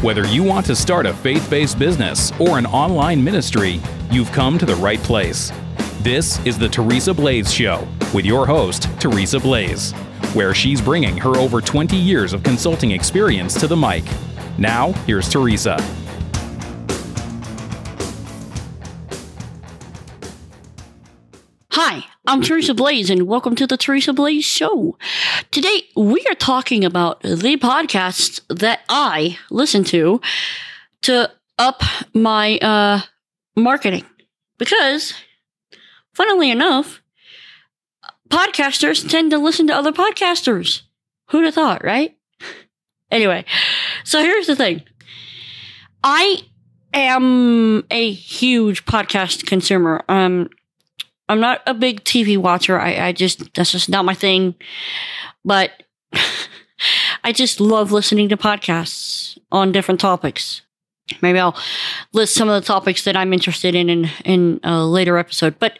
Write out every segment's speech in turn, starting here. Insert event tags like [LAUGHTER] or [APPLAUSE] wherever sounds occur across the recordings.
Whether you want to start a faith based business or an online ministry, you've come to the right place. This is the Teresa Blaze Show with your host, Teresa Blaze, where she's bringing her over 20 years of consulting experience to the mic. Now, here's Teresa. Hi, I'm Teresa Blaze, and welcome to the Teresa Blaze Show. Today, we are talking about the podcasts that I listen to to up my uh, marketing. Because, funnily enough, podcasters tend to listen to other podcasters. Who'd have thought, right? Anyway, so here's the thing I am a huge podcast consumer. Um, I'm not a big TV watcher. I, I just, that's just not my thing. But [LAUGHS] I just love listening to podcasts on different topics. Maybe I'll list some of the topics that I'm interested in in, in a later episode. But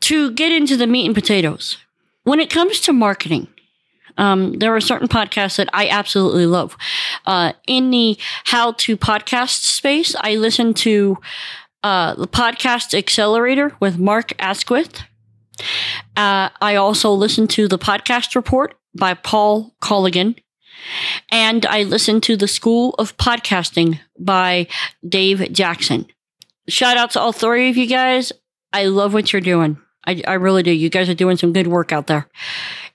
to get into the meat and potatoes, when it comes to marketing, um, there are certain podcasts that I absolutely love. Uh, in the how to podcast space, I listen to uh, the podcast Accelerator with Mark Asquith. Uh, I also listen to the podcast report by Paul Colligan. And I listen to the School of Podcasting by Dave Jackson. Shout out to all three of you guys. I love what you're doing. I, I really do. You guys are doing some good work out there.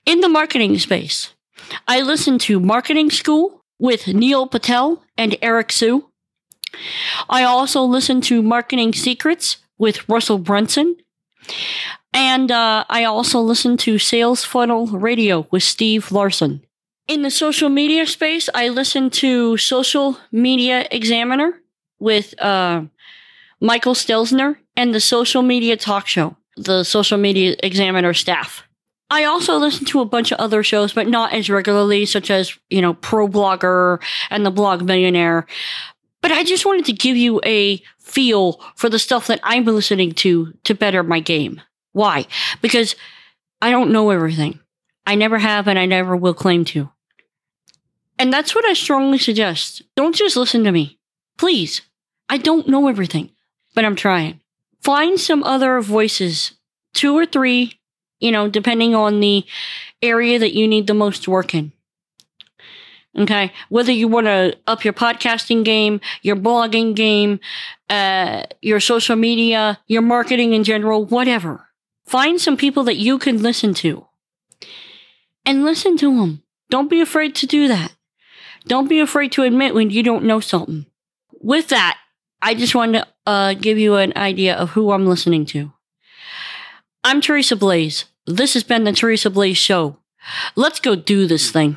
In the marketing space, I listen to Marketing School with Neil Patel and Eric Siu. I also listen to Marketing Secrets with Russell Brunson. And uh, I also listen to Sales Funnel Radio with Steve Larsen. In the social media space, I listen to Social Media Examiner with uh, Michael Stelzner and the Social Media Talk Show, the Social Media Examiner staff. I also listen to a bunch of other shows, but not as regularly, such as, you know, Pro Blogger and the Blog Millionaire. But I just wanted to give you a feel for the stuff that I'm listening to to better my game. Why? Because I don't know everything. I never have and I never will claim to. And that's what I strongly suggest. Don't just listen to me. Please. I don't know everything, but I'm trying. Find some other voices, two or three you know, depending on the area that you need the most work in. Okay. Whether you want to up your podcasting game, your blogging game, uh, your social media, your marketing in general, whatever. Find some people that you can listen to and listen to them. Don't be afraid to do that. Don't be afraid to admit when you don't know something. With that, I just wanted to uh, give you an idea of who I'm listening to. I'm Teresa Blaze. This has been the Teresa Blaze Show. Let's go do this thing.